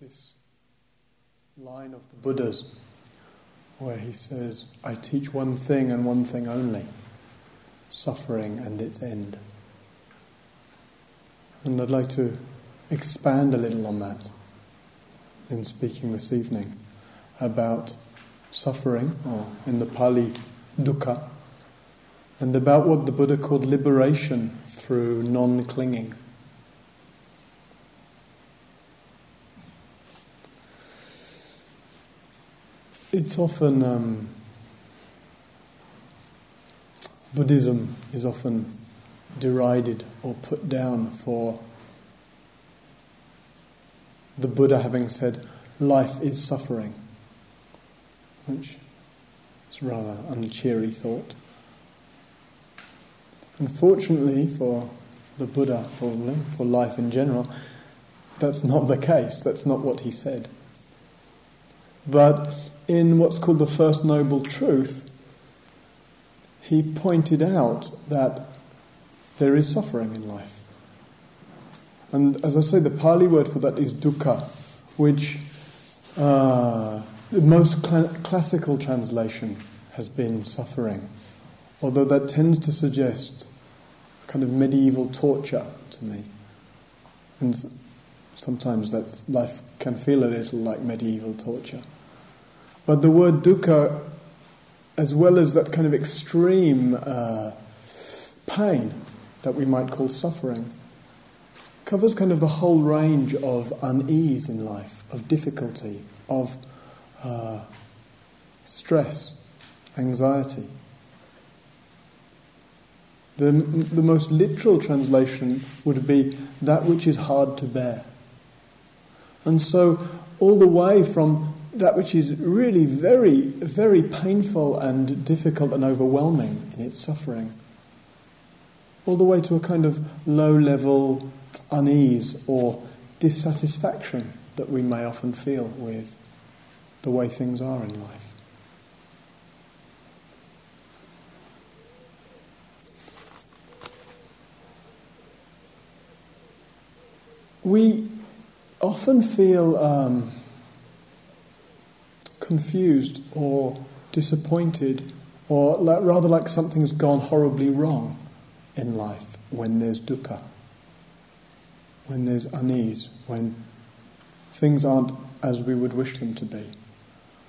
this line of the Buddha's where he says, I teach one thing and one thing only suffering and its end. And I'd like to expand a little on that in speaking this evening about suffering, or in the Pali, dukkha, and about what the Buddha called liberation through non clinging. It's often, um, Buddhism is often derided or put down for the Buddha having said, life is suffering, which is a rather uncheery thought. Unfortunately for the Buddha, probably, for life in general, that's not the case. That's not what he said. But in what's called the First Noble Truth, he pointed out that there is suffering in life. And as I say, the Pali word for that is dukkha, which uh, the most cl- classical translation has been suffering, although that tends to suggest a kind of medieval torture to me. And sometimes that's, life can feel a little like medieval torture. But the word dukkha, as well as that kind of extreme uh, pain that we might call suffering, covers kind of the whole range of unease in life, of difficulty, of uh, stress, anxiety. The, the most literal translation would be that which is hard to bear. And so, all the way from that which is really very, very painful and difficult and overwhelming in its suffering, all the way to a kind of low level unease or dissatisfaction that we may often feel with the way things are in life. We often feel um, confused or disappointed, or like, rather like something's gone horribly wrong in life when there's dukkha when there's unease, when things aren't as we would wish them to be.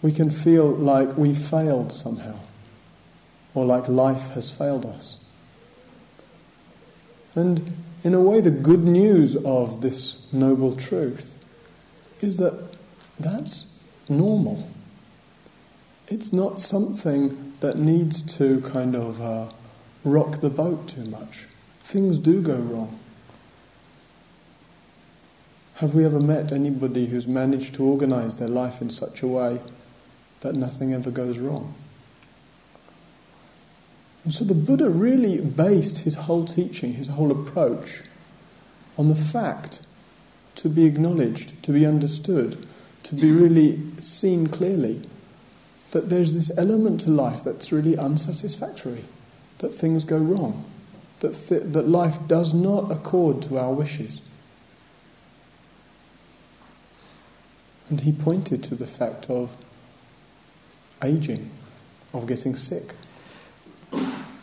We can feel like we failed somehow, or like life has failed us. And in a way, the good news of this noble truth is that that's normal. It's not something that needs to kind of uh, rock the boat too much. Things do go wrong. Have we ever met anybody who's managed to organize their life in such a way that nothing ever goes wrong? And so the Buddha really based his whole teaching, his whole approach, on the fact to be acknowledged, to be understood, to be really seen clearly that there's this element to life that's really unsatisfactory, that things go wrong, that, th- that life does not accord to our wishes. And he pointed to the fact of aging, of getting sick,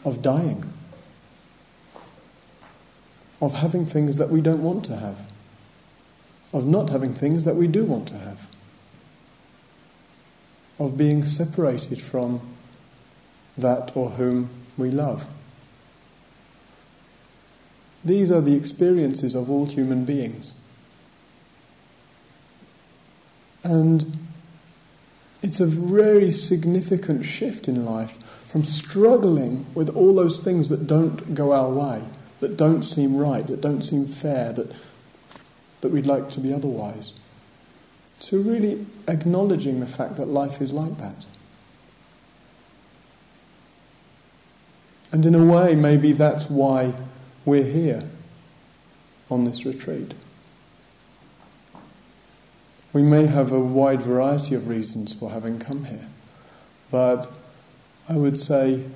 of dying, of having things that we don't want to have, of not having things that we do want to have, of being separated from that or whom we love. These are the experiences of all human beings. And it's a very significant shift in life from struggling with all those things that don't go our way, that don't seem right, that don't seem fair, that, that we'd like to be otherwise, to really acknowledging the fact that life is like that. And in a way, maybe that's why we're here on this retreat. We may have a wide variety of reasons for having come here, but I would say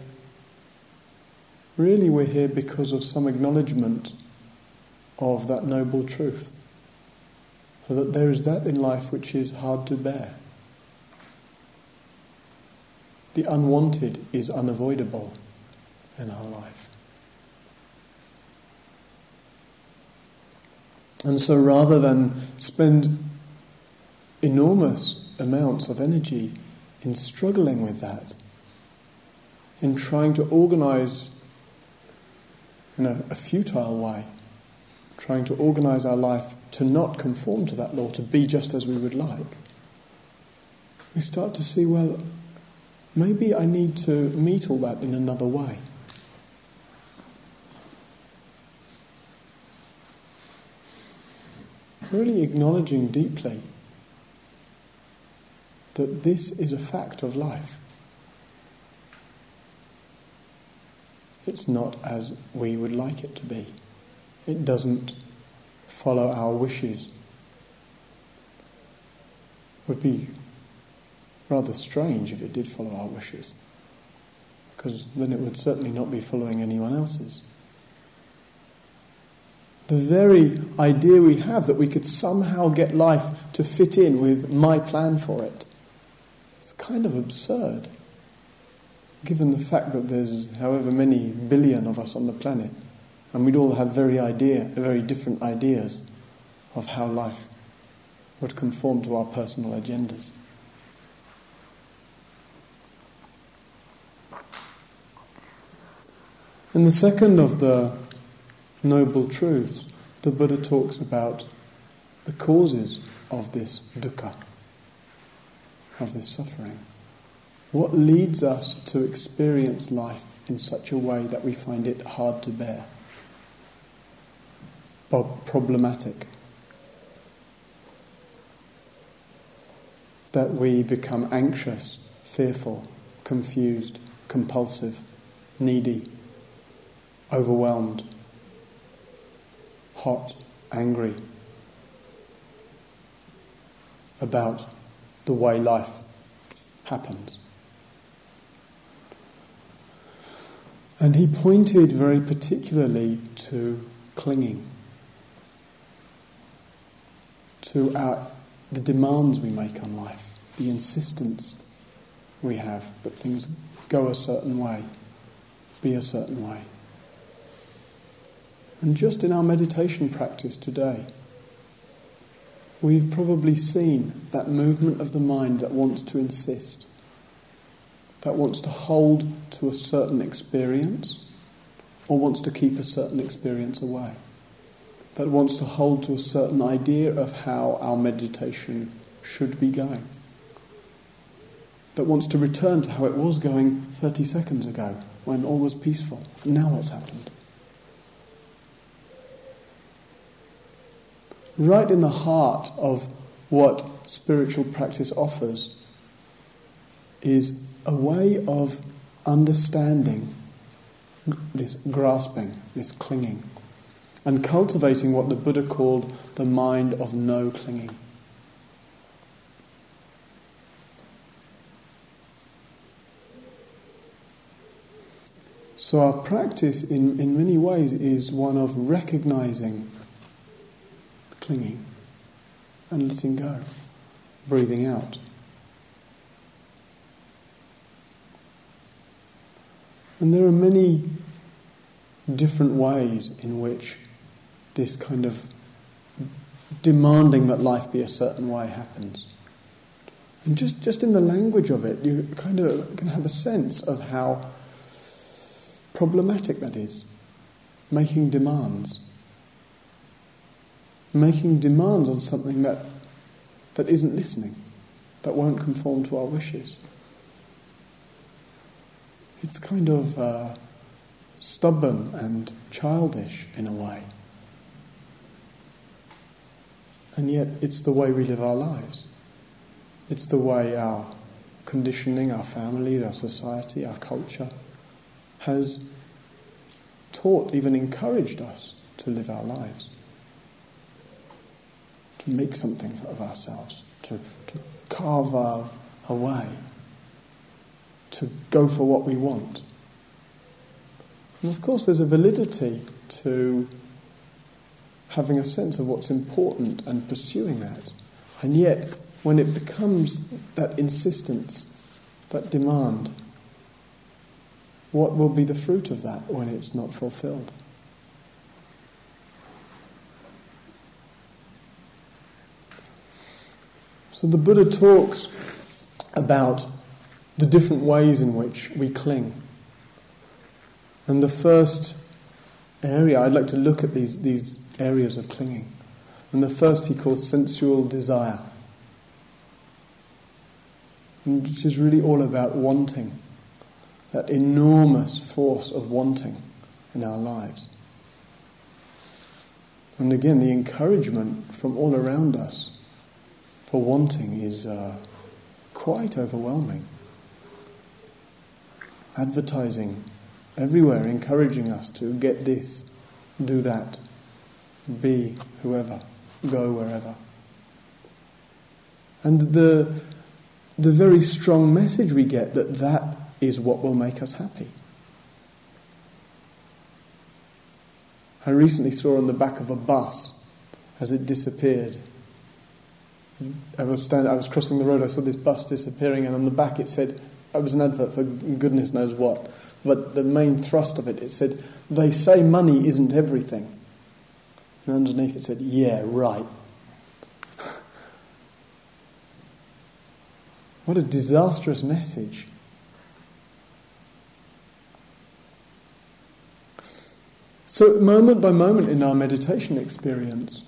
really we're here because of some acknowledgement of that noble truth. That there is that in life which is hard to bear. The unwanted is unavoidable in our life. And so rather than spend enormous amounts of energy in struggling with that, in trying to organize in a, a futile way, trying to organize our life to not conform to that law, to be just as we would like, we start to see, well, maybe I need to meet all that in another way. Really acknowledging deeply that this is a fact of life. It's not as we would like it to be. It doesn't follow our wishes. Would be rather strange if it did follow our wishes, because then it would certainly not be following anyone else's. The very idea we have that we could somehow get life to fit in with my plan for it, it's kind of absurd given the fact that there's however many billion of us on the planet, and we'd all have very idea, very different ideas of how life would conform to our personal agendas. And the second of the noble truths, the Buddha talks about the causes of this dukkha, of this suffering. What leads us to experience life in such a way that we find it hard to bear? Problematic. That we become anxious, fearful, confused, compulsive, needy, overwhelmed, hot, angry about the way life happens. And he pointed very particularly to clinging, to our, the demands we make on life, the insistence we have that things go a certain way, be a certain way. And just in our meditation practice today, we've probably seen that movement of the mind that wants to insist that wants to hold to a certain experience or wants to keep a certain experience away, that wants to hold to a certain idea of how our meditation should be going, that wants to return to how it was going 30 seconds ago when all was peaceful. And now what's happened? Right in the heart of what spiritual practice offers is a way of understanding this grasping, this clinging, and cultivating what the Buddha called the mind of no clinging. So, our practice in, in many ways is one of recognizing clinging and letting go, breathing out. And there are many different ways in which this kind of demanding that life be a certain way happens. And just, just in the language of it, you kind of can have a sense of how problematic that is. Making demands. Making demands on something that, that isn't listening, that won't conform to our wishes it's kind of uh, stubborn and childish in a way. And yet, it's the way we live our lives. It's the way our conditioning, our families, our society, our culture has taught, even encouraged us to live our lives, to make something of ourselves, to, to carve our, a way to go for what we want. And of course, there's a validity to having a sense of what's important and pursuing that. And yet, when it becomes that insistence, that demand, what will be the fruit of that when it's not fulfilled? So the Buddha talks about the different ways in which we cling. And the first area, I'd like to look at these, these areas of clinging. And the first he calls sensual desire, which is really all about wanting, that enormous force of wanting in our lives. And again, the encouragement from all around us for wanting is uh, quite overwhelming. Advertising everywhere encouraging us to get this, do that, be whoever, go wherever. And the, the very strong message we get that that is what will make us happy. I recently saw on the back of a bus as it disappeared. I was, stand, I was crossing the road, I saw this bus disappearing, and on the back it said, it was an advert for goodness knows what, but the main thrust of it, it said, they say money isn't everything. And underneath it said, yeah, right. what a disastrous message. So, moment by moment in our meditation experience,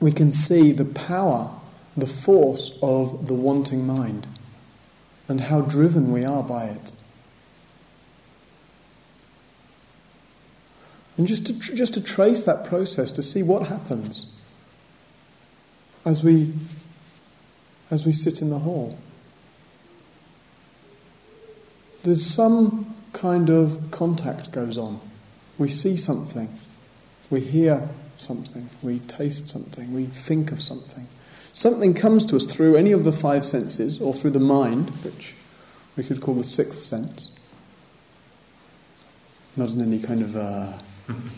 we can see the power, the force of the wanting mind, and how driven we are by it. And just to, just to trace that process, to see what happens as we, as we sit in the hall. There's some kind of contact goes on. We see something, we hear something, we taste something, we think of something. Something comes to us through any of the five senses or through the mind, which we could call the sixth sense. Not in any kind of uh,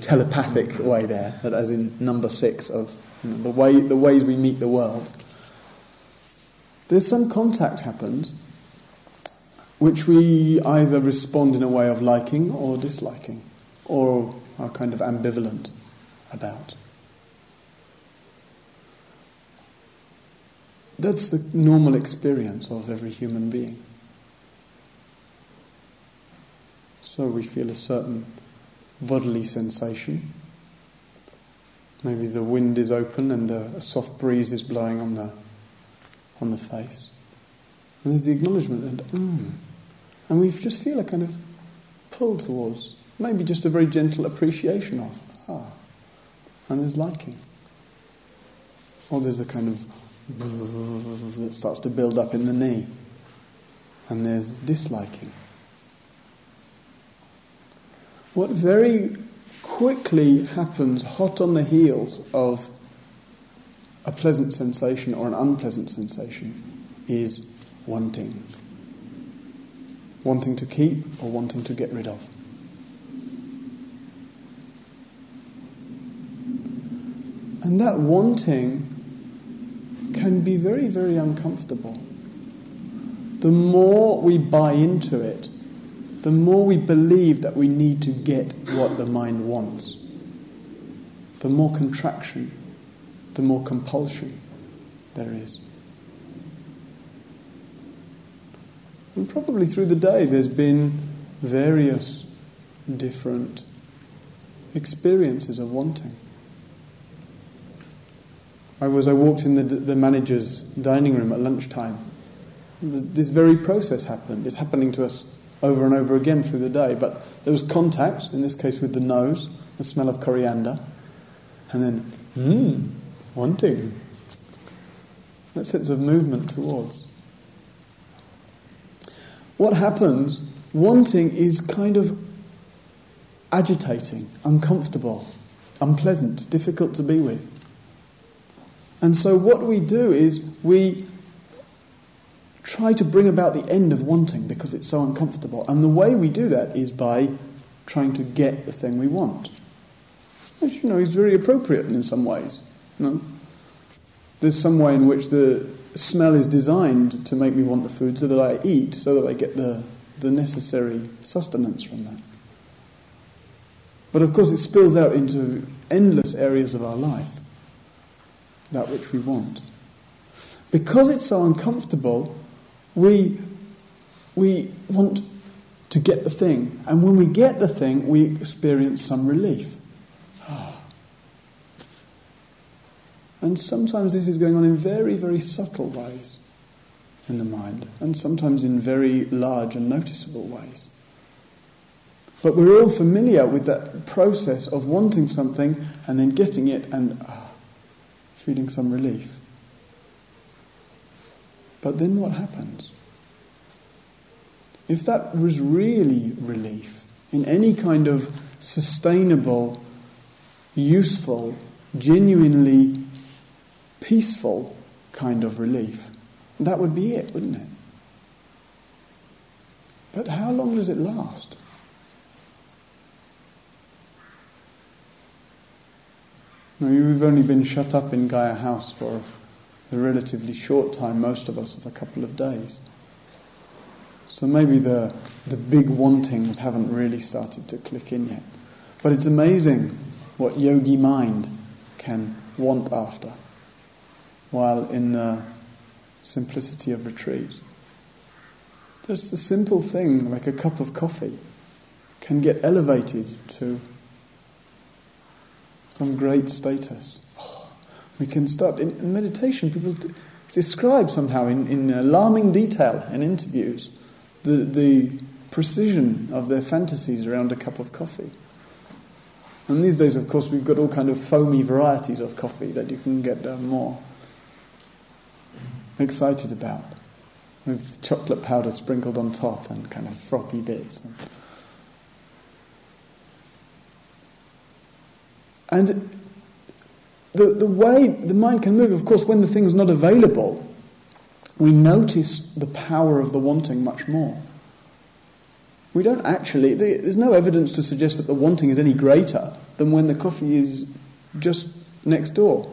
telepathic way there, that as in number six of you know, the way the ways we meet the world. There's some contact happens which we either respond in a way of liking or disliking, or are kind of ambivalent about. That's the normal experience of every human being. So we feel a certain bodily sensation. Maybe the wind is open and a, soft breeze is blowing on the, on the face. And there's the acknowledgement and, mm. And we just feel a kind of pull towards, maybe just a very gentle appreciation of, ah. And there's liking. Or there's a kind of that starts to build up in the knee. And there's disliking. What very quickly happens, hot on the heels of a pleasant sensation or an unpleasant sensation, is wanting. Wanting to keep or wanting to get rid of. And that wanting can be very, very uncomfortable. The more we buy into it, the more we believe that we need to get what the mind wants, the more contraction, the more compulsion there is. And probably through the day there's been various different experiences of wanting. I was I walked in the, the manager's dining room at lunchtime. This very process happened. It's happening to us over and over again through the day. But there was contact, in this case with the nose, the smell of coriander, and then, mmm, wanting. That sense of movement towards. What happens, wanting is kind of agitating, uncomfortable, unpleasant, difficult to be with. And so what we do is we try to bring about the end of wanting because it's so uncomfortable. And the way we do that is by trying to get the thing we want. which you know is very appropriate in some ways. You know? There's some way in which the smell is designed to make me want the food so that I eat, so that I get the, the necessary sustenance from that. But of course, it spills out into endless areas of our life, that which we want. Because it's so uncomfortable, we, we want to get the thing. And when we get the thing, we experience some relief. And sometimes this is going on in very, very subtle ways in the mind, and sometimes in very large and noticeable ways. But we're all familiar with that process of wanting something and then getting it and ah, feeling some relief. But then what happens? If that was really relief in any kind of sustainable, useful, genuinely peaceful kind of relief. That would be it, wouldn't it? But how long does it last? Now, you've only been shut up in Gaia House for a relatively short time, most of us, of a couple of days. So maybe the, the big wantings haven't really started to click in yet. But it's amazing what yogi mind can want after while in the simplicity of retreat. Just a simple thing like a cup of coffee can get elevated to some great status. We can start in, in meditation. People d- describe somehow in, in alarming detail in interviews the, the precision of their fantasies around a cup of coffee. And these days, of course, we've got all kind of foamy varieties of coffee that you can get uh, more excited about, with chocolate powder sprinkled on top and kind of frothy bits. And the, the way the mind can move, of course, when the thing's not available, we notice the power of the wanting much more. We don't actually, there's no evidence to suggest that the wanting is any greater than when the coffee is just next door.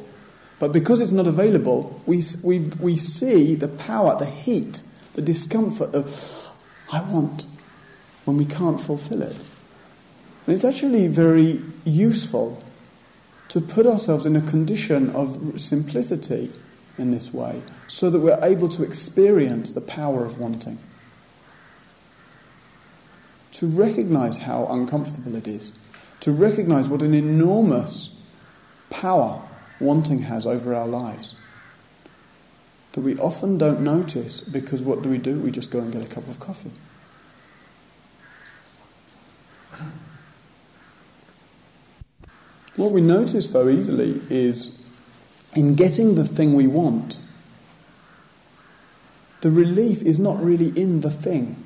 But because it's not available, we, we, we see the power, the heat, the discomfort of, I want, when we can't fulfill it. And it's actually very useful to put ourselves in a condition of simplicity in this way so that we're able to experience the power of wanting. To recognize how uncomfortable it is, to recognize what an enormous power wanting has over our lives that we often don't notice because what do we do? We just go and get a cup of coffee. What we notice, though, easily is in getting the thing we want, the relief is not really in the thing.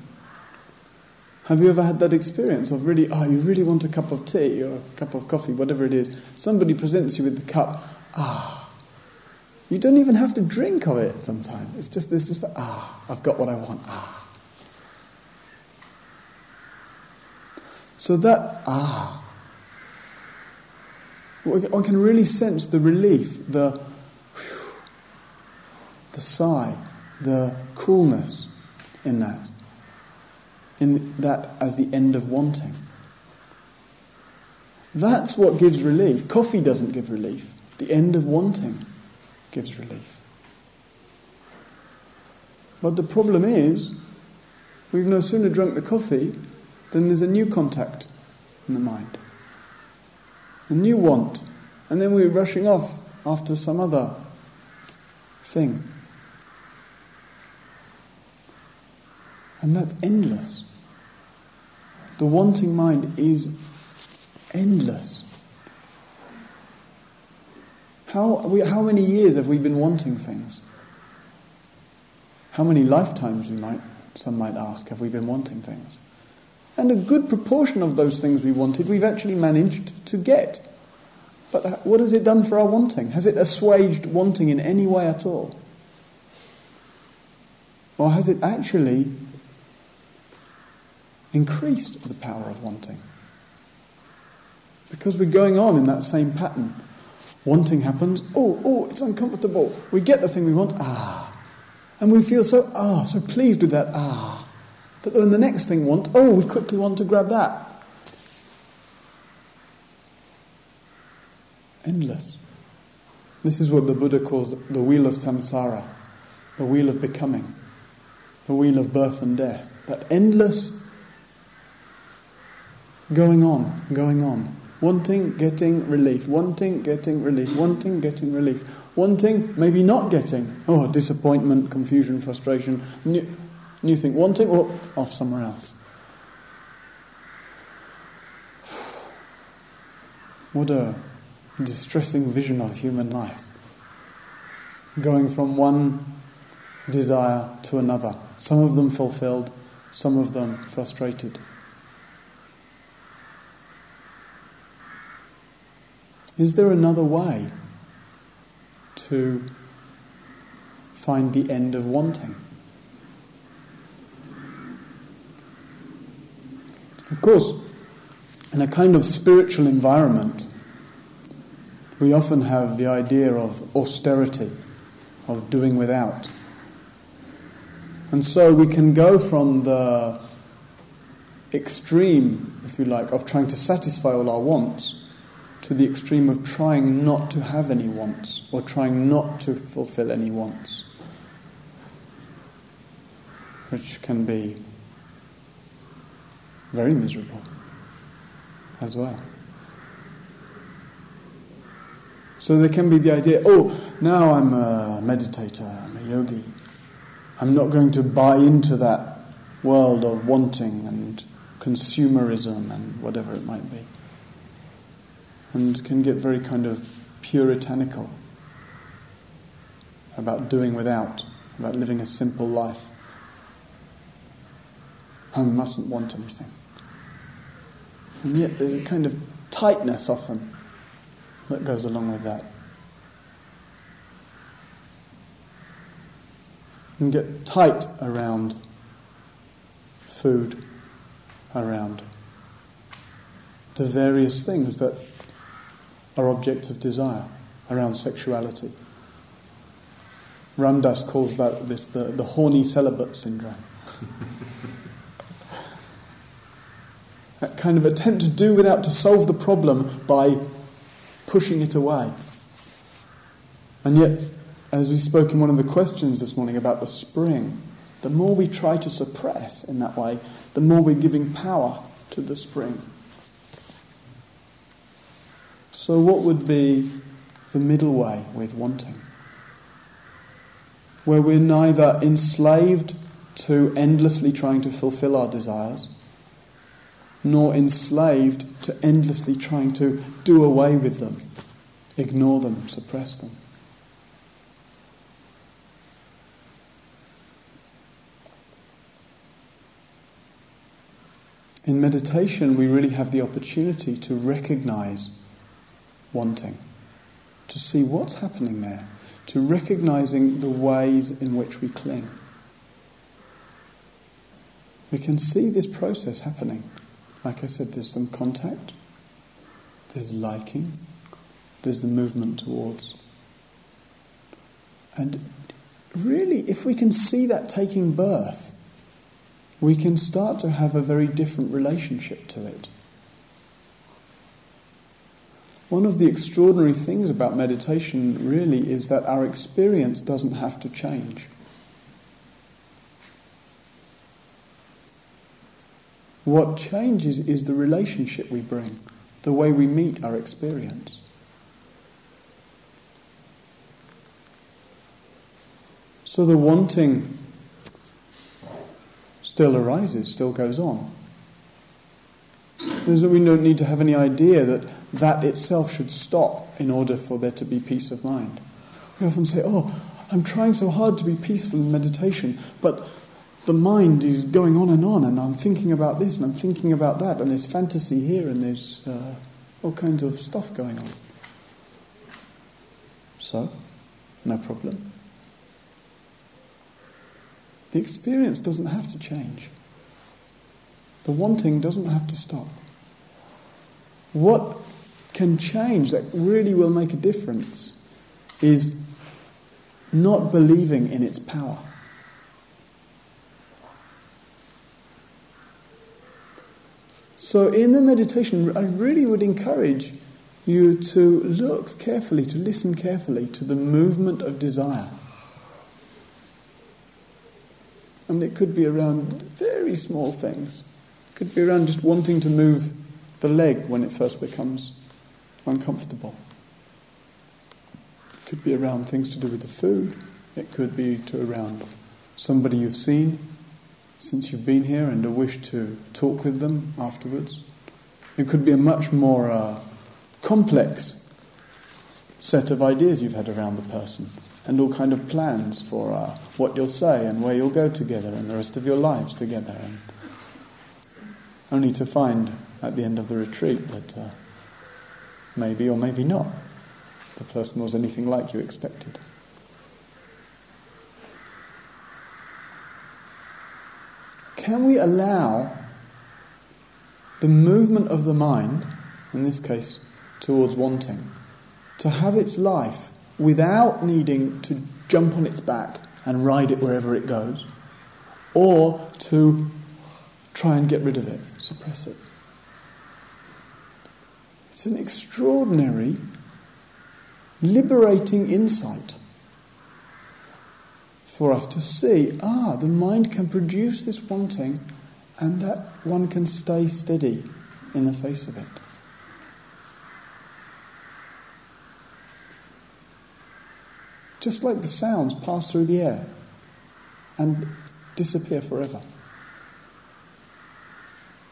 Have you ever had that experience of really, oh, you really want a cup of tea or a cup of coffee, whatever it is? Somebody presents you with the cup, ah. You don't even have to drink of it sometimes. It's just, there's just the, ah, I've got what I want, ah. So that, ah, one can really sense the relief, the, whew, the sigh, the coolness in that, in that as the end of wanting. That's what gives relief. Coffee doesn't give relief. The end of wanting gives relief. But the problem is, we've no sooner drunk the coffee than there's a new contact in the mind, a new want, and then we're rushing off after some other thing. And that's endless. The wanting mind is endless. How, we, how many years have we been wanting things? How many lifetimes, we might, some might ask, have we been wanting things? And a good proportion of those things we wanted, we've actually managed to get. But what has it done for our wanting? Has it assuaged wanting in any way at all? Or has it actually increased the power of wanting? Because we're going on in that same pattern. Wanting happens, oh, oh, it's uncomfortable. We get the thing we want, ah. And we feel so, ah, so pleased with that, ah. That when the next thing want, oh, we quickly want to grab that. Endless. This is what the Buddha calls the wheel of samsara, the wheel of becoming, the wheel of birth and death. That endless going on, going on. Wanting, getting relief, wanting, getting relief, wanting, getting relief, wanting, maybe not getting. Oh, disappointment, confusion, frustration, new thing. Wanting, or off somewhere else. What a distressing vision of human life. Going from one desire to another, some of them fulfilled, some of them frustrated. Is there another way to find the end of wanting? Of course, in a kind of spiritual environment, we often have the idea of austerity, of doing without. And so we can go from the extreme, if you like, of trying to satisfy all our wants to the extreme of trying not to have any wants or trying not to fulfill any wants, which can be very miserable as well. So there can be the idea oh, now I'm a meditator, I'm a yogi. I'm not going to buy into that world of wanting and consumerism and whatever it might be and can get very kind of puritanical about doing without, about living a simple life. I mustn't want anything. And yet there's a kind of tightness often that goes along with that. And get tight around food, around the various things that are objects of desire around sexuality. Ram Dass calls that this the, the horny celibate syndrome. that kind of attempt to do without to solve the problem by pushing it away. And yet, as we spoke in one of the questions this morning about the spring, the more we try to suppress in that way, the more we're giving power to the spring. So, what would be the middle way with wanting? Where we're neither enslaved to endlessly trying to fulfill our desires, nor enslaved to endlessly trying to do away with them, ignore them, suppress them. In meditation, we really have the opportunity to recognize wanting, to see what's happening there, to recognizing the ways in which we cling. We can see this process happening. Like I said, there's some contact, there's liking, there's the movement towards. And really, if we can see that taking birth, we can start to have a very different relationship to it. One of the extraordinary things about meditation really is that our experience doesn't have to change. What changes is the relationship we bring, the way we meet our experience. So the wanting still arises, still goes on. We don't need to have any idea that that itself should stop in order for there to be peace of mind. We often say, Oh, I'm trying so hard to be peaceful in meditation, but the mind is going on and on, and I'm thinking about this and I'm thinking about that, and there's fantasy here, and there's uh, all kinds of stuff going on. So, no problem. The experience doesn't have to change. The wanting doesn't have to stop. What can change, that really will make a difference, is not believing in its power. So, in the meditation, I really would encourage you to look carefully, to listen carefully to the movement of desire. And it could be around very small things. It could be around just wanting to move the leg when it first becomes uncomfortable. It could be around things to do with the food. It could be to around somebody you've seen since you've been here and a wish to talk with them afterwards. It could be a much more uh, complex set of ideas you've had around the person and all kind of plans for uh, what you'll say and where you'll go together and the rest of your lives together and only to find at the end of the retreat that uh, maybe or maybe not the person was anything like you expected. Can we allow the movement of the mind, in this case towards wanting, to have its life without needing to jump on its back and ride it wherever it goes, or to try and get rid of it, suppress it. It's an extraordinary, liberating insight for us to see ah, the mind can produce this wanting and that one can stay steady in the face of it. Just like the sounds pass through the air and disappear forever.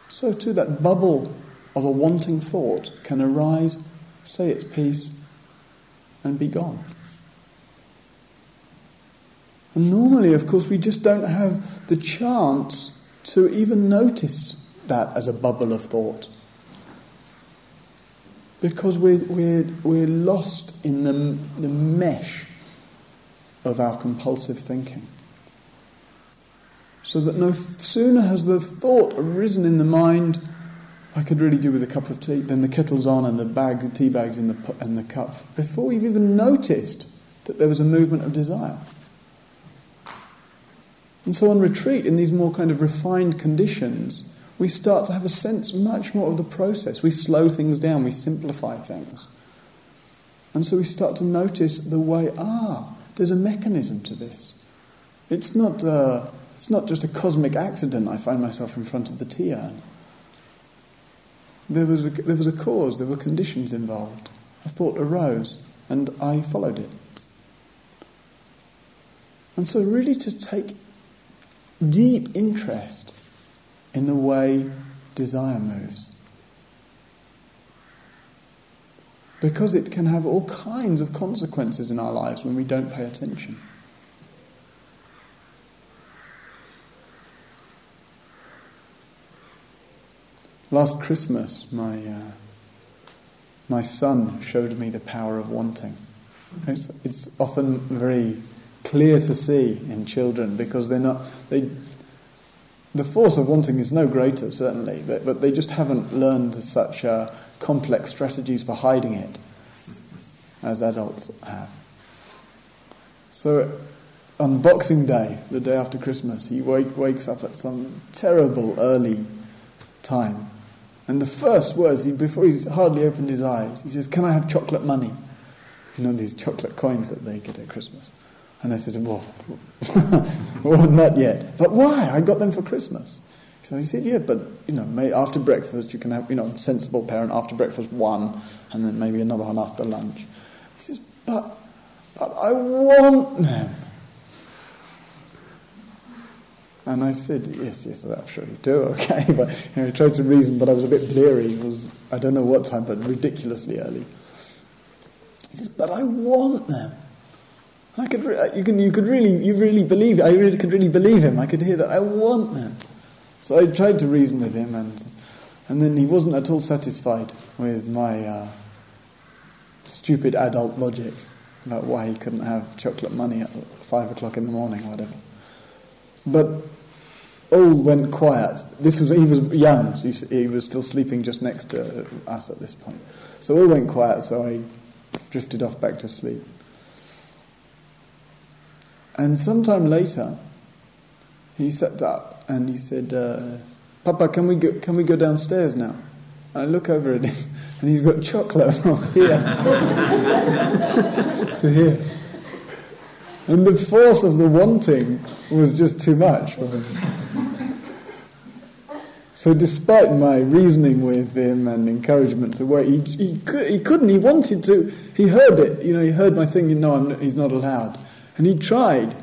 So, too, that bubble of a wanting thought can arise, say its piece, and be gone. And normally, of course, we just don't have the chance to even notice that as a bubble of thought. Because we're, we're, we're lost in the, the mesh of our compulsive thinking. So that no sooner has the thought arisen in the mind, I could really do with a cup of tea, then the kettle's on and the bag, the tea bag's in the, in the cup, before we've even noticed that there was a movement of desire. And so on retreat, in these more kind of refined conditions, we start to have a sense much more of the process. We slow things down, we simplify things. And so we start to notice the way, ah, there's a mechanism to this. It's not, uh, it's not just a cosmic accident I find myself in front of the tea urn. There was, a, there was a cause, there were conditions involved. A thought arose, and I followed it. And so, really, to take deep interest in the way desire moves. because it can have all kinds of consequences in our lives when we don't pay attention. Last Christmas, my, uh, my son showed me the power of wanting. It's, it's often very clear to see in children because they're not, they, the force of wanting is no greater, certainly, but they just haven't learned such uh, complex strategies for hiding it as adults have. So, on Boxing Day, the day after Christmas, he wake, wakes up at some terrible early time. And the first words, he, before he hardly opened his eyes, he says, Can I have chocolate money? You know, these chocolate coins that they get at Christmas. And I said, well, well, not yet. But why? I got them for Christmas. So he said, yeah, but, you know, after breakfast you can have, you know, sensible parent, after breakfast one, and then maybe another one after lunch. He says, but, but I want them. And I said, yes, yes, I'm sure you do, okay. But you know, he tried to reason, but I was a bit bleary. It was, I don't know what time, but ridiculously early. He says, but I want them. I could, you, can, you could really, you really believe, I really could really believe him. I could hear that. I want them. So I tried to reason with him, and, and then he wasn't at all satisfied with my uh, stupid adult logic about why he couldn't have chocolate money at five o'clock in the morning or whatever. But all went quiet. This was he was young, so he was still sleeping just next to us at this point. So all went quiet. So I drifted off back to sleep. And sometime later, he sat up and he said, uh, "Papa, can we go, can we go downstairs now?" And I look over at him, and he's got chocolate from here to here. And the force of the wanting was just too much for him. So, despite my reasoning with him and encouragement to wait, he, he, could, he couldn't. He wanted to. He heard it. You know, he heard my thinking, no, I'm, he's not allowed. And he tried.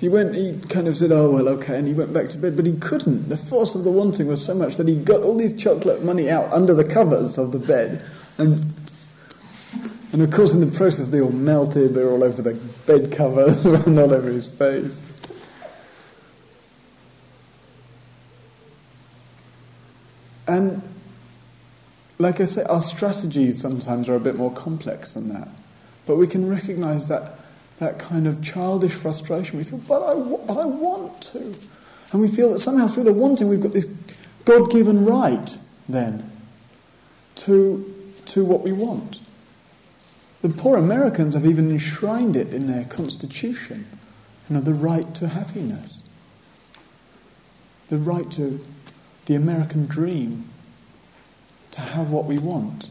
He went, he kind of said, oh, well, okay, and he went back to bed, but he couldn't. The force of the wanting was so much that he got all these chocolate money out under the covers of the bed. And, and of course, in the process, they all melted, they were all over the bed covers and all over his face. And like I say, our strategies sometimes are a bit more complex than that. But we can recognize that, that kind of childish frustration. We feel, but I, but I want to. And we feel that somehow through the wanting, we've got this God given right then to, to what we want. The poor Americans have even enshrined it in their constitution. You know, the right to happiness, the right to the American dream, to have what we want.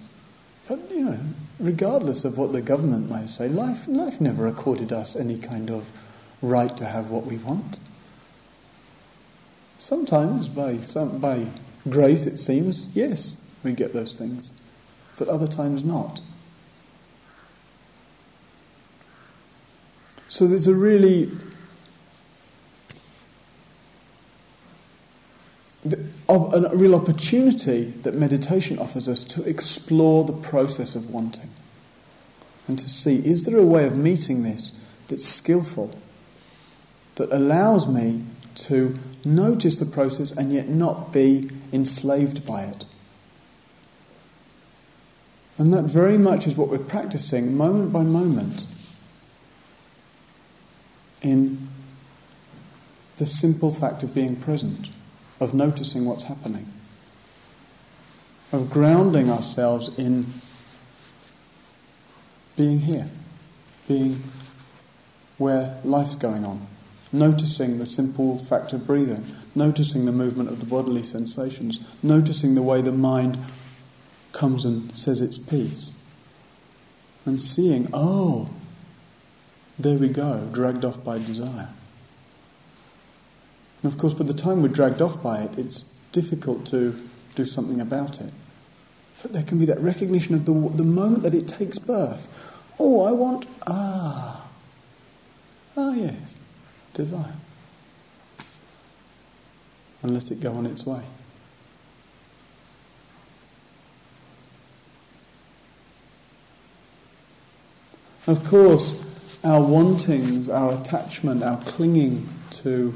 But, you know, regardless of what the government may say, life, life never accorded us any kind of right to have what we want. Sometimes, by, some, by grace, it seems, yes, we get those things, but other times not. So there's a really a real opportunity that meditation offers us to explore the process of wanting and to see is there a way of meeting this that's skillful, that allows me to notice the process and yet not be enslaved by it. And that very much is what we're practicing moment by moment in the simple fact of being present of noticing what's happening, of grounding ourselves in being here, being where life's going on, noticing the simple fact of breathing, noticing the movement of the bodily sensations, noticing the way the mind comes and says its piece, and seeing, oh, there we go, dragged off by desire. And of course, by the time we're dragged off by it, it's difficult to do something about it. But there can be that recognition of the, the moment that it takes birth. Oh, I want, ah, ah, yes, desire. And let it go on its way. Of course, our wantings, our attachment, our clinging to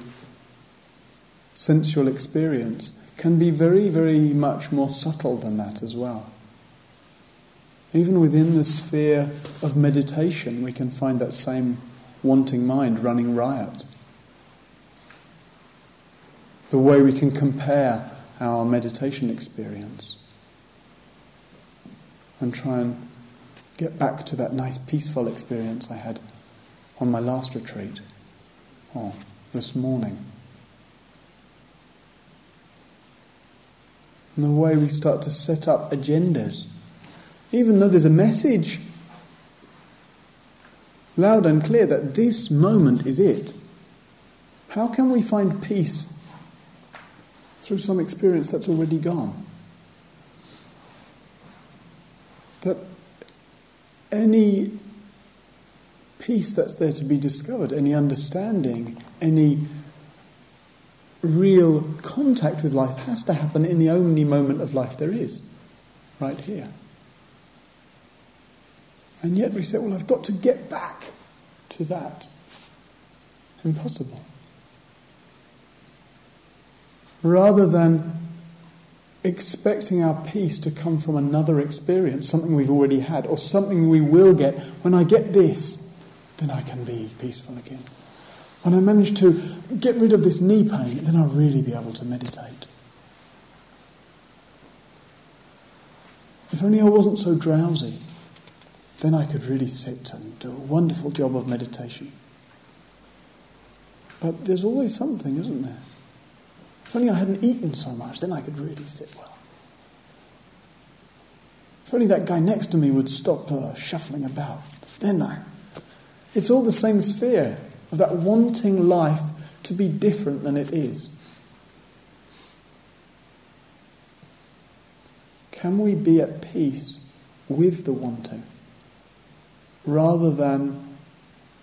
sensual experience can be very, very much more subtle than that as well. Even within the sphere of meditation, we can find that same wanting mind running riot. The way we can compare our meditation experience and try and get back to that nice peaceful experience I had on my last retreat or this morning. And the way we start to set up agendas, even though there's a message loud and clear that this moment is it. How can we find peace through some experience that's already gone? That any peace that's there to be discovered, any understanding, any real contact with life has to happen in the only moment of life there is, right here. And yet we say, well, I've got to get back to that. Impossible. Rather than expecting our peace to come from another experience, something we've already had, or something we will get, when I get this, then I can be peaceful again. When I manage to get rid of this knee pain, then I'll really be able to meditate. If only I wasn't so drowsy, then I could really sit and do a wonderful job of meditation. But there's always something, isn't there? If only I hadn't eaten so much, then I could really sit well. If only that guy next to me would stop uh, shuffling about, then I. It's all the same sphere of that wanting life to be different than it is. Can we be at peace with the wanting rather than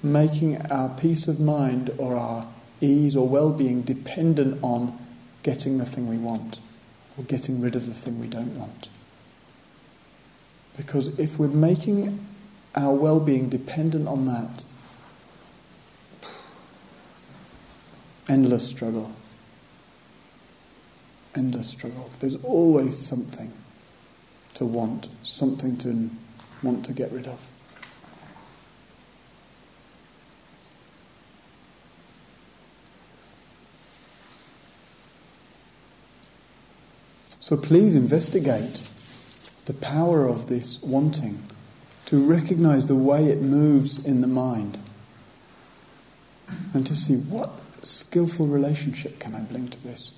making our peace of mind or our ease or well being dependent on getting the thing we want or getting rid of the thing we don't want? Because if we're making our well being dependent on that, endless struggle. Endless struggle. There's always something to want, something to want to get rid of. So please investigate the power of this wanting to recognize the way it moves in the mind and to see what skillful relationship can I bring to this?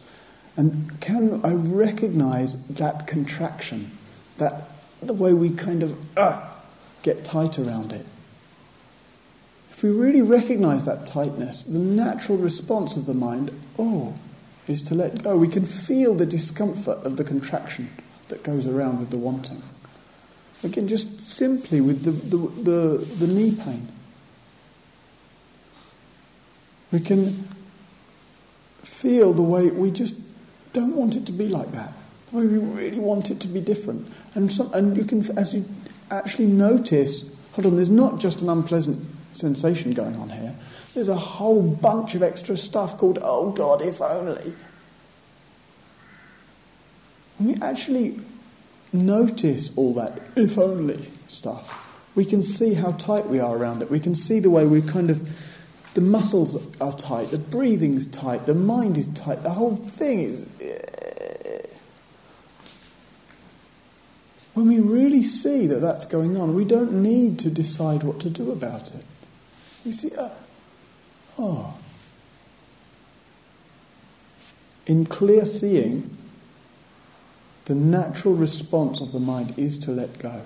And can I recognize that contraction, that the way we kind of uh, get tight around it? If we really recognize that tightness, the natural response of the mind, oh, is to let go. We can feel the discomfort of the contraction that goes around with the wanting. Again, just simply with the, the, the, the knee pain. We can feel the way we just don't want it to be like that. The way we really want it to be different. And, some, and you can, as you actually notice, hold on, there's not just an unpleasant sensation going on here. There's a whole bunch of extra stuff called, oh God, if only. When we actually notice all that if only stuff, we can see how tight we are around it. We can see the way we kind of the muscles are tight, the breathing's tight, the mind is tight, the whole thing is. When we really see that that's going on, we don't need to decide what to do about it. We see, uh, oh. In clear seeing, the natural response of the mind is to let go.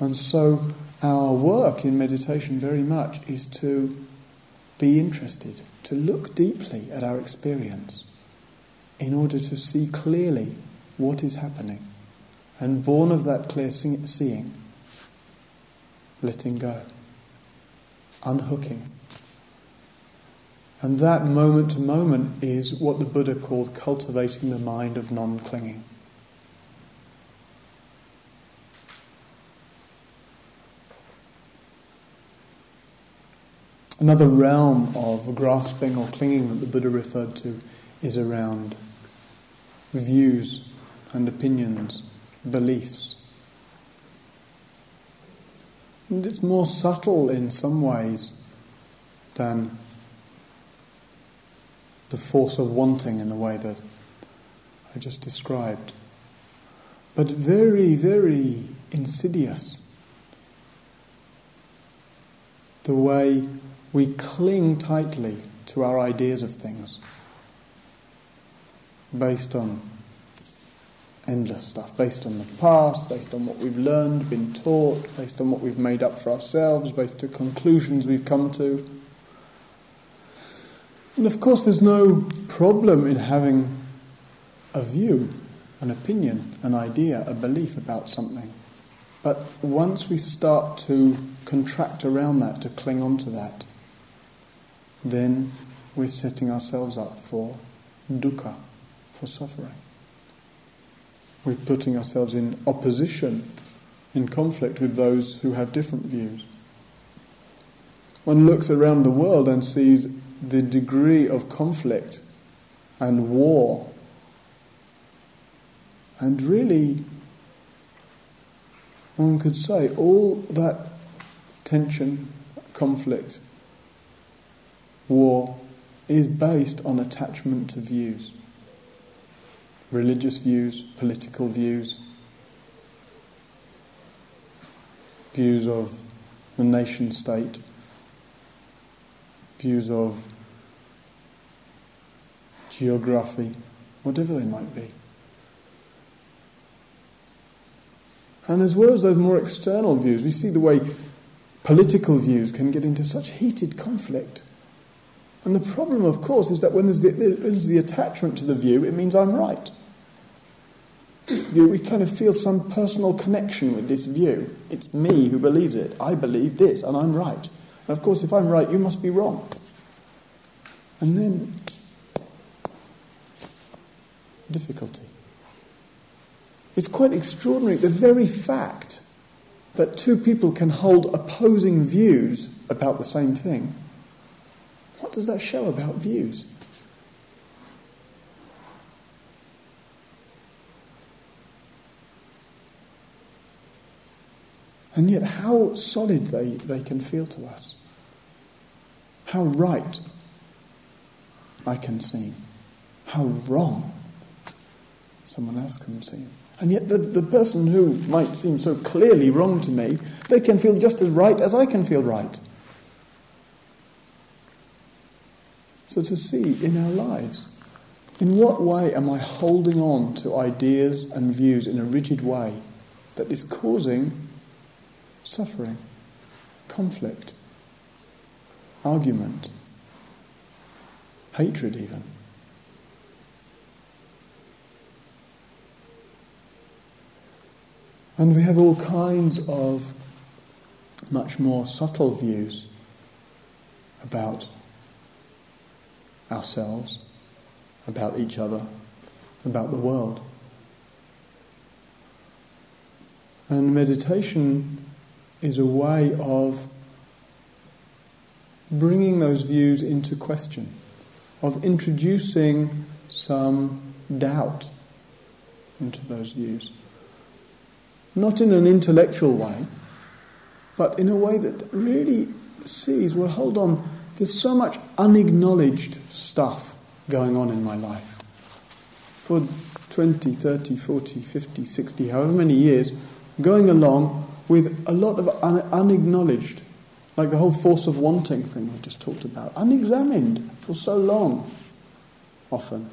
And so our work in meditation very much is to be interested, to look deeply at our experience in order to see clearly what is happening. And born of that clear seeing, letting go, unhooking. And that moment to moment is what the Buddha called cultivating the mind of non clinging. Another realm of grasping or clinging that the Buddha referred to is around views and opinions, beliefs. And it's more subtle in some ways than the force of wanting in the way that I just described. But very, very insidious. The way we cling tightly to our ideas of things based on endless stuff, based on the past, based on what we've learned, been taught, based on what we've made up for ourselves, based on conclusions we've come to. And of course, there's no problem in having a view, an opinion, an idea, a belief about something. But once we start to contract around that, to cling on to that, then we're setting ourselves up for dukkha, for suffering. We're putting ourselves in opposition, in conflict with those who have different views. One looks around the world and sees the degree of conflict and war. And really, one could say all that tension, conflict, war is based on attachment to views religious views, political views, views of the nation state, views of geography, whatever they might be. And as well as those more external views, we see the way political views can get into such heated conflict. And the problem, of course, is that when there's the, there's the attachment to the view, it means I'm right. This view, we kind of feel some personal connection with this view. It's me who believes it. I believe this, and I'm right. And of course, if I'm right, you must be wrong. And then, difficulty. It's quite extraordinary. The very fact that two people can hold opposing views about the same thing what does that show about views? And yet, how solid they, they can feel to us. How right I can seem. How wrong someone else can seem. And yet, the, the person who might seem so clearly wrong to me, they can feel just as right as I can feel right. So, to see in our lives, in what way am I holding on to ideas and views in a rigid way that is causing suffering, conflict, argument, hatred, even? And we have all kinds of much more subtle views about ourselves, about each other, about the world. And meditation is a way of bringing those views into question, of introducing some doubt into those views. Not in an intellectual way, but in a way that really sees, well, hold on, there's so much unacknowledged stuff going on in my life. For 20, 30, 40, 50, 60, however many years, going along with a lot of un- unacknowledged, like the whole force of wanting thing we just talked about, unexamined for so long, often.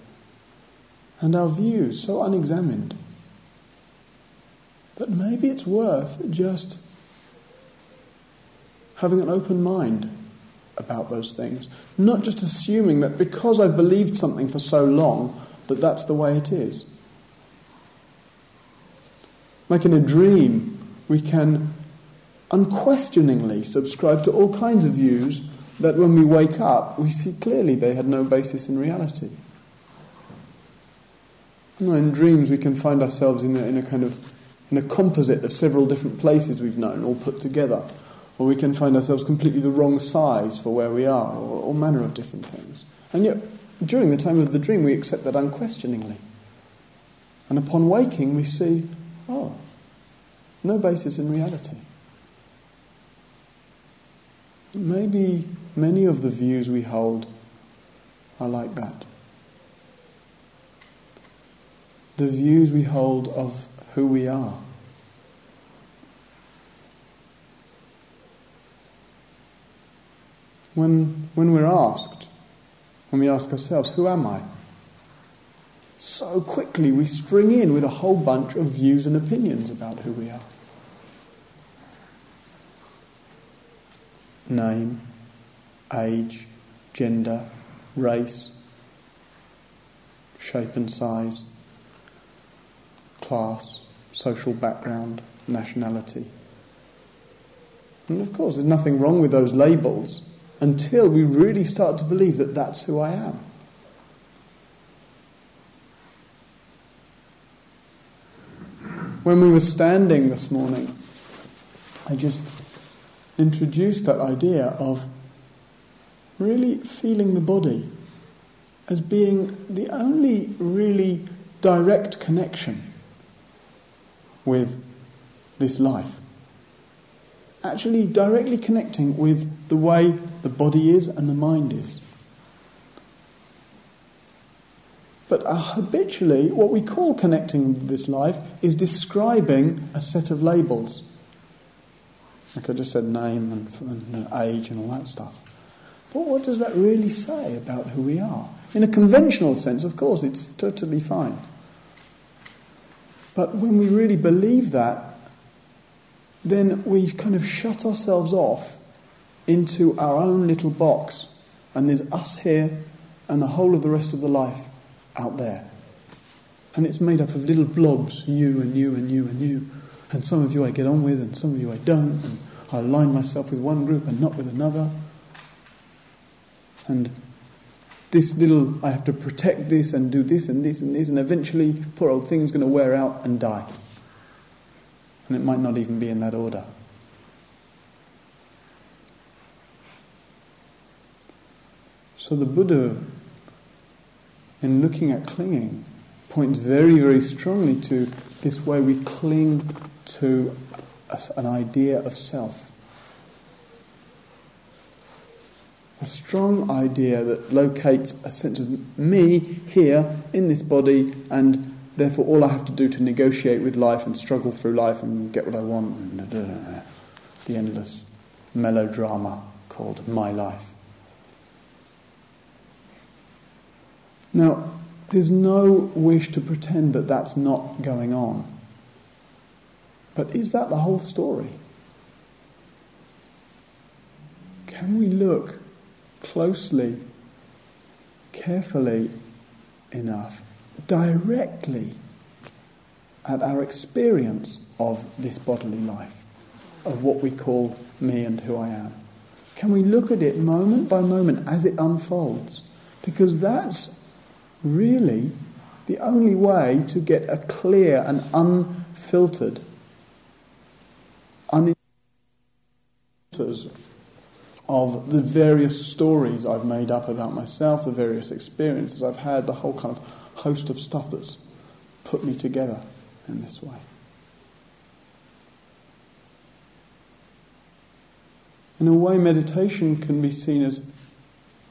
And our views so unexamined that maybe it's worth just having an open mind about those things. Not just assuming that because I've believed something for so long, that that's the way it is. Like in a dream, we can unquestioningly subscribe to all kinds of views that when we wake up, we see clearly they had no basis in reality. Know, in dreams, we can find ourselves in a, in a kind of in a composite of several different places we've known, all put together or we can find ourselves completely the wrong size for where we are, or all manner of different things. And yet, during the time of the dream, we accept that unquestioningly. And upon waking, we see, oh, no basis in reality. Maybe many of the views we hold are like that. The views we hold of who we are. When, when we're asked, when we ask ourselves, Who am I? So quickly we spring in with a whole bunch of views and opinions about who we are. Name, age, gender, race, shape and size, class, social background, nationality. And of course, there's nothing wrong with those labels until we really start to believe that that's who I am. When we were standing this morning, I just introduced that idea of really feeling the body as being the only really direct connection with this life. Actually directly connecting with the way the body is and the mind is. But uh, habitually, what we call connecting with this life is describing a set of labels. Like I just said, name and, and age and all that stuff. But what does that really say about who we are? In a conventional sense, of course, it's totally fine. But when we really believe that, then we kind of shut ourselves off into our own little box, and there's us here and the whole of the rest of the life out there. And it's made up of little blobs, you and you and you and you. And some of you I get on with, and some of you I don't, and I align myself with one group and not with another. And this little, I have to protect this and do this and this and this, and eventually, poor old thing's going to wear out and die. And it might not even be in that order. So the Buddha, in looking at clinging, points very, very strongly to this way we cling to an idea of self. A strong idea that locates a sense of me here in this body and Therefore, all I have to do to negotiate with life and struggle through life and get what I want, the endless melodrama called my life. Now, there's no wish to pretend that that's not going on. But is that the whole story? Can we look closely, carefully enough directly at our experience of this bodily life, of what we call me and who I am? Can we look at it moment by moment as it unfolds? Because that's really the only way to get a clear and unfiltered, uninterrupted of the various stories I've made up about myself, the various experiences I've had, the whole kind of host of stuff that's put me together in this way. In a way, meditation can be seen as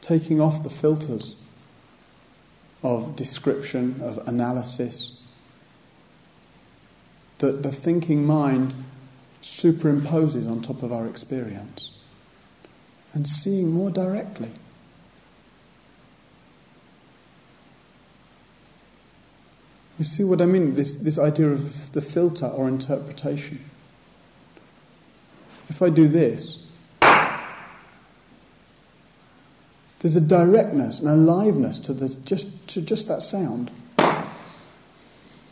taking off the filters of description, of analysis, that the thinking mind superimposes on top of our experience, and seeing more directly. You see what I mean? This, this idea of the filter or interpretation. If I do this, there's a directness and aliveness to, the, just, to just that sound.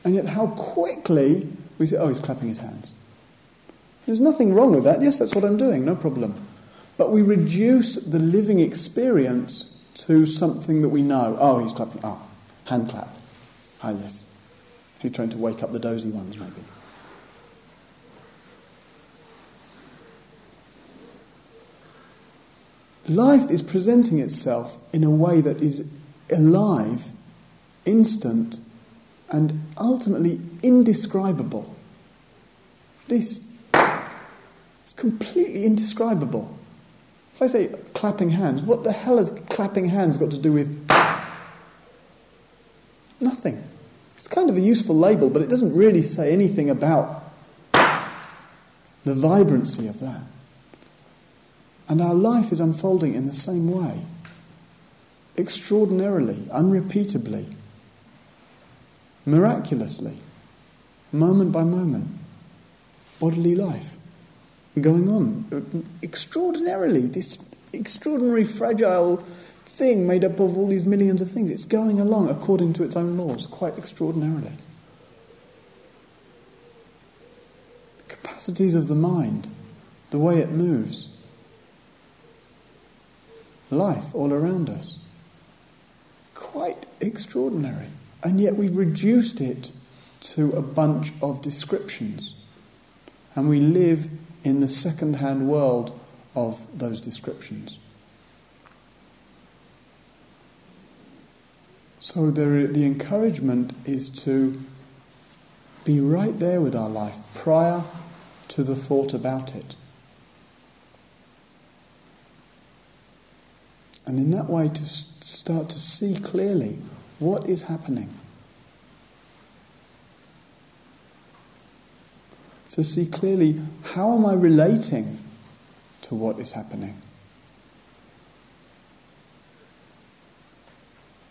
And yet, how quickly we say, oh, he's clapping his hands. There's nothing wrong with that. Yes, that's what I'm doing, no problem. But we reduce the living experience to something that we know. Oh, he's clapping. Oh, hand clap. Ah, yes. He's trying to wake up the dozy ones, maybe. Life is presenting itself in a way that is alive, instant, and ultimately indescribable. This is completely indescribable. If I say clapping hands, what the hell has clapping hands got to do with nothing? It's kind of a useful label, but it doesn't really say anything about the vibrancy of that. And our life is unfolding in the same way extraordinarily, unrepeatably, miraculously, moment by moment, bodily life going on extraordinarily, this extraordinary, fragile thing made up of all these millions of things. It's going along according to its own laws quite extraordinarily. The capacities of the mind, the way it moves, life all around us. Quite extraordinary. And yet we've reduced it to a bunch of descriptions. And we live in the second hand world of those descriptions. So there, the encouragement is to be right there with our life prior to the thought about it. And in that way, to start to see clearly what is happening. To see clearly how am I relating to what is happening.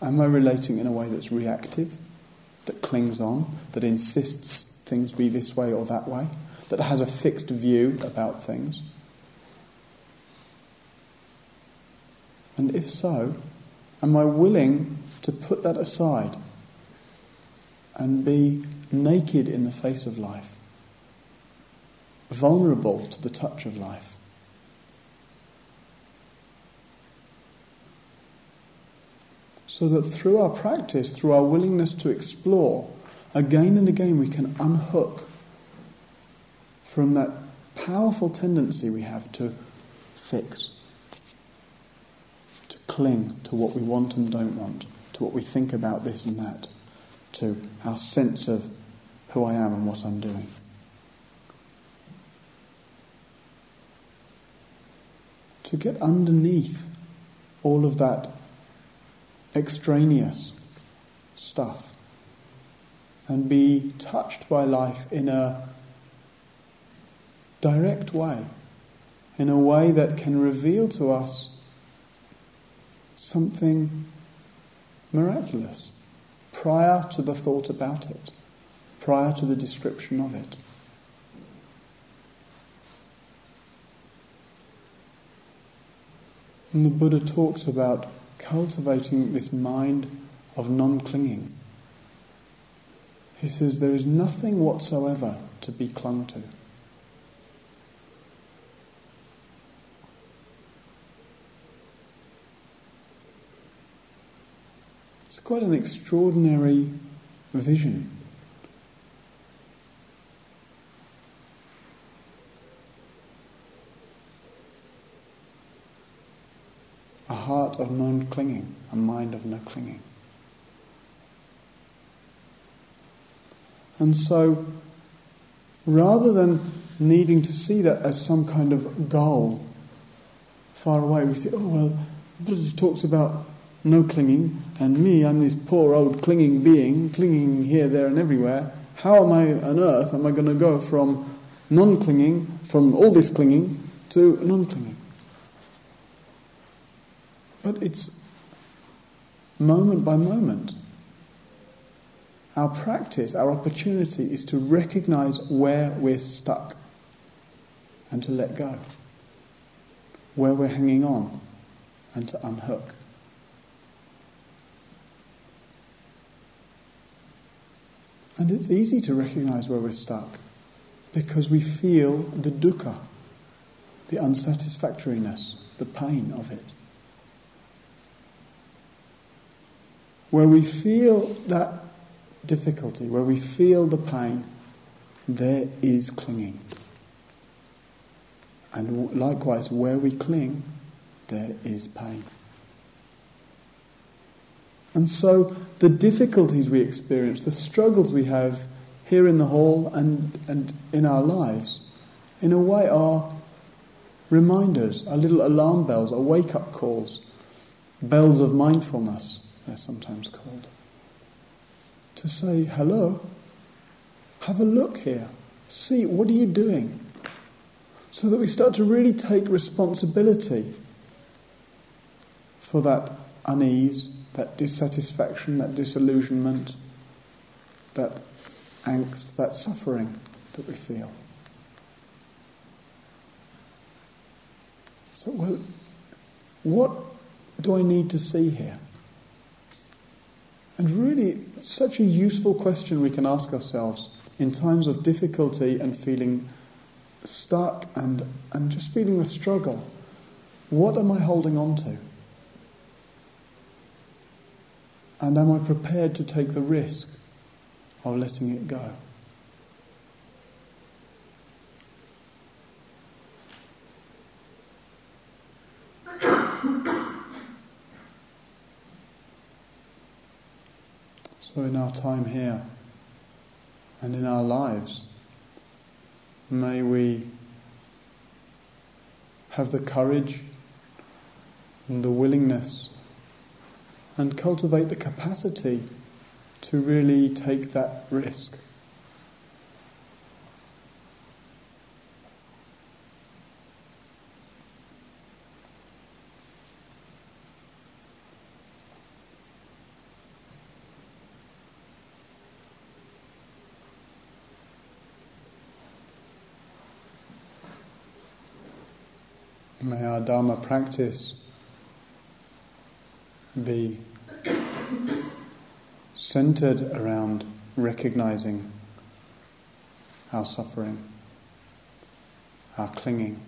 Am I relating in a way that's reactive, that clings on, that insists things be this way or that way, that has a fixed view about things? And if so, am I willing to put that aside and be naked in the face of life, vulnerable to the touch of life? So that through our practice, through our willingness to explore, again and again we can unhook from that powerful tendency we have to fix to cling to what we want and don't want, to what we think about this and that, to our sense of who I am and what I'm doing. To get underneath all of that extraneous stuff and be touched by life in a direct way, in a way that can reveal to us something miraculous prior to the thought about it, prior to the description of it. And the Buddha talks about cultivating this mind of non clinging. He says there is nothing whatsoever to be clung to. It's quite an extraordinary vision. A heart of non clinging, a mind of no clinging. And so, rather than needing to see that as some kind of goal far away, we say, oh, well, Buddha talks about no clinging, and me, I'm this poor old clinging being, clinging here, there, and everywhere. How am I on earth am I going to go from non clinging, from all this clinging, to non clinging? But it's moment by moment. Our practice, our opportunity is to recognize where we're stuck and to let go, where we're hanging on and to unhook. And it's easy to recognize where we're stuck because we feel the dukkha, the unsatisfactoriness, the pain of it. Where we feel that difficulty, where we feel the pain, there is clinging. And likewise, where we cling, there is pain. And so the difficulties we experience, the struggles we have here in the hall and, and in our lives, in a way are reminders, are little alarm bells, are wake up calls, bells of mindfulness, they're sometimes called. To say, hello, have a look here, see, what are you doing? So that we start to really take responsibility for that unease that dissatisfaction, that disillusionment, that angst, that suffering that we feel. So, well, what do I need to see here? And really, such a useful question we can ask ourselves in times of difficulty and feeling stuck and, and just feeling the struggle. What am I holding on to? And am I prepared to take the risk of letting it go? So, in our time here and in our lives, may we have the courage, and the willingness and cultivate the capacity to really take that risk. May our Dharma practice be centered around recognizing our suffering, our clinging,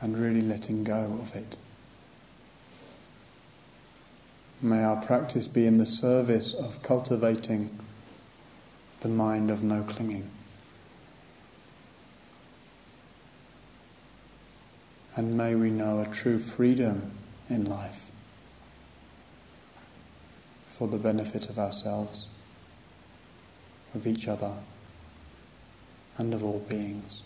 and really letting go of it. May our practice be in the service of cultivating the mind of no clinging. And may we know a true freedom in life for the benefit of ourselves, of each other, and of all beings.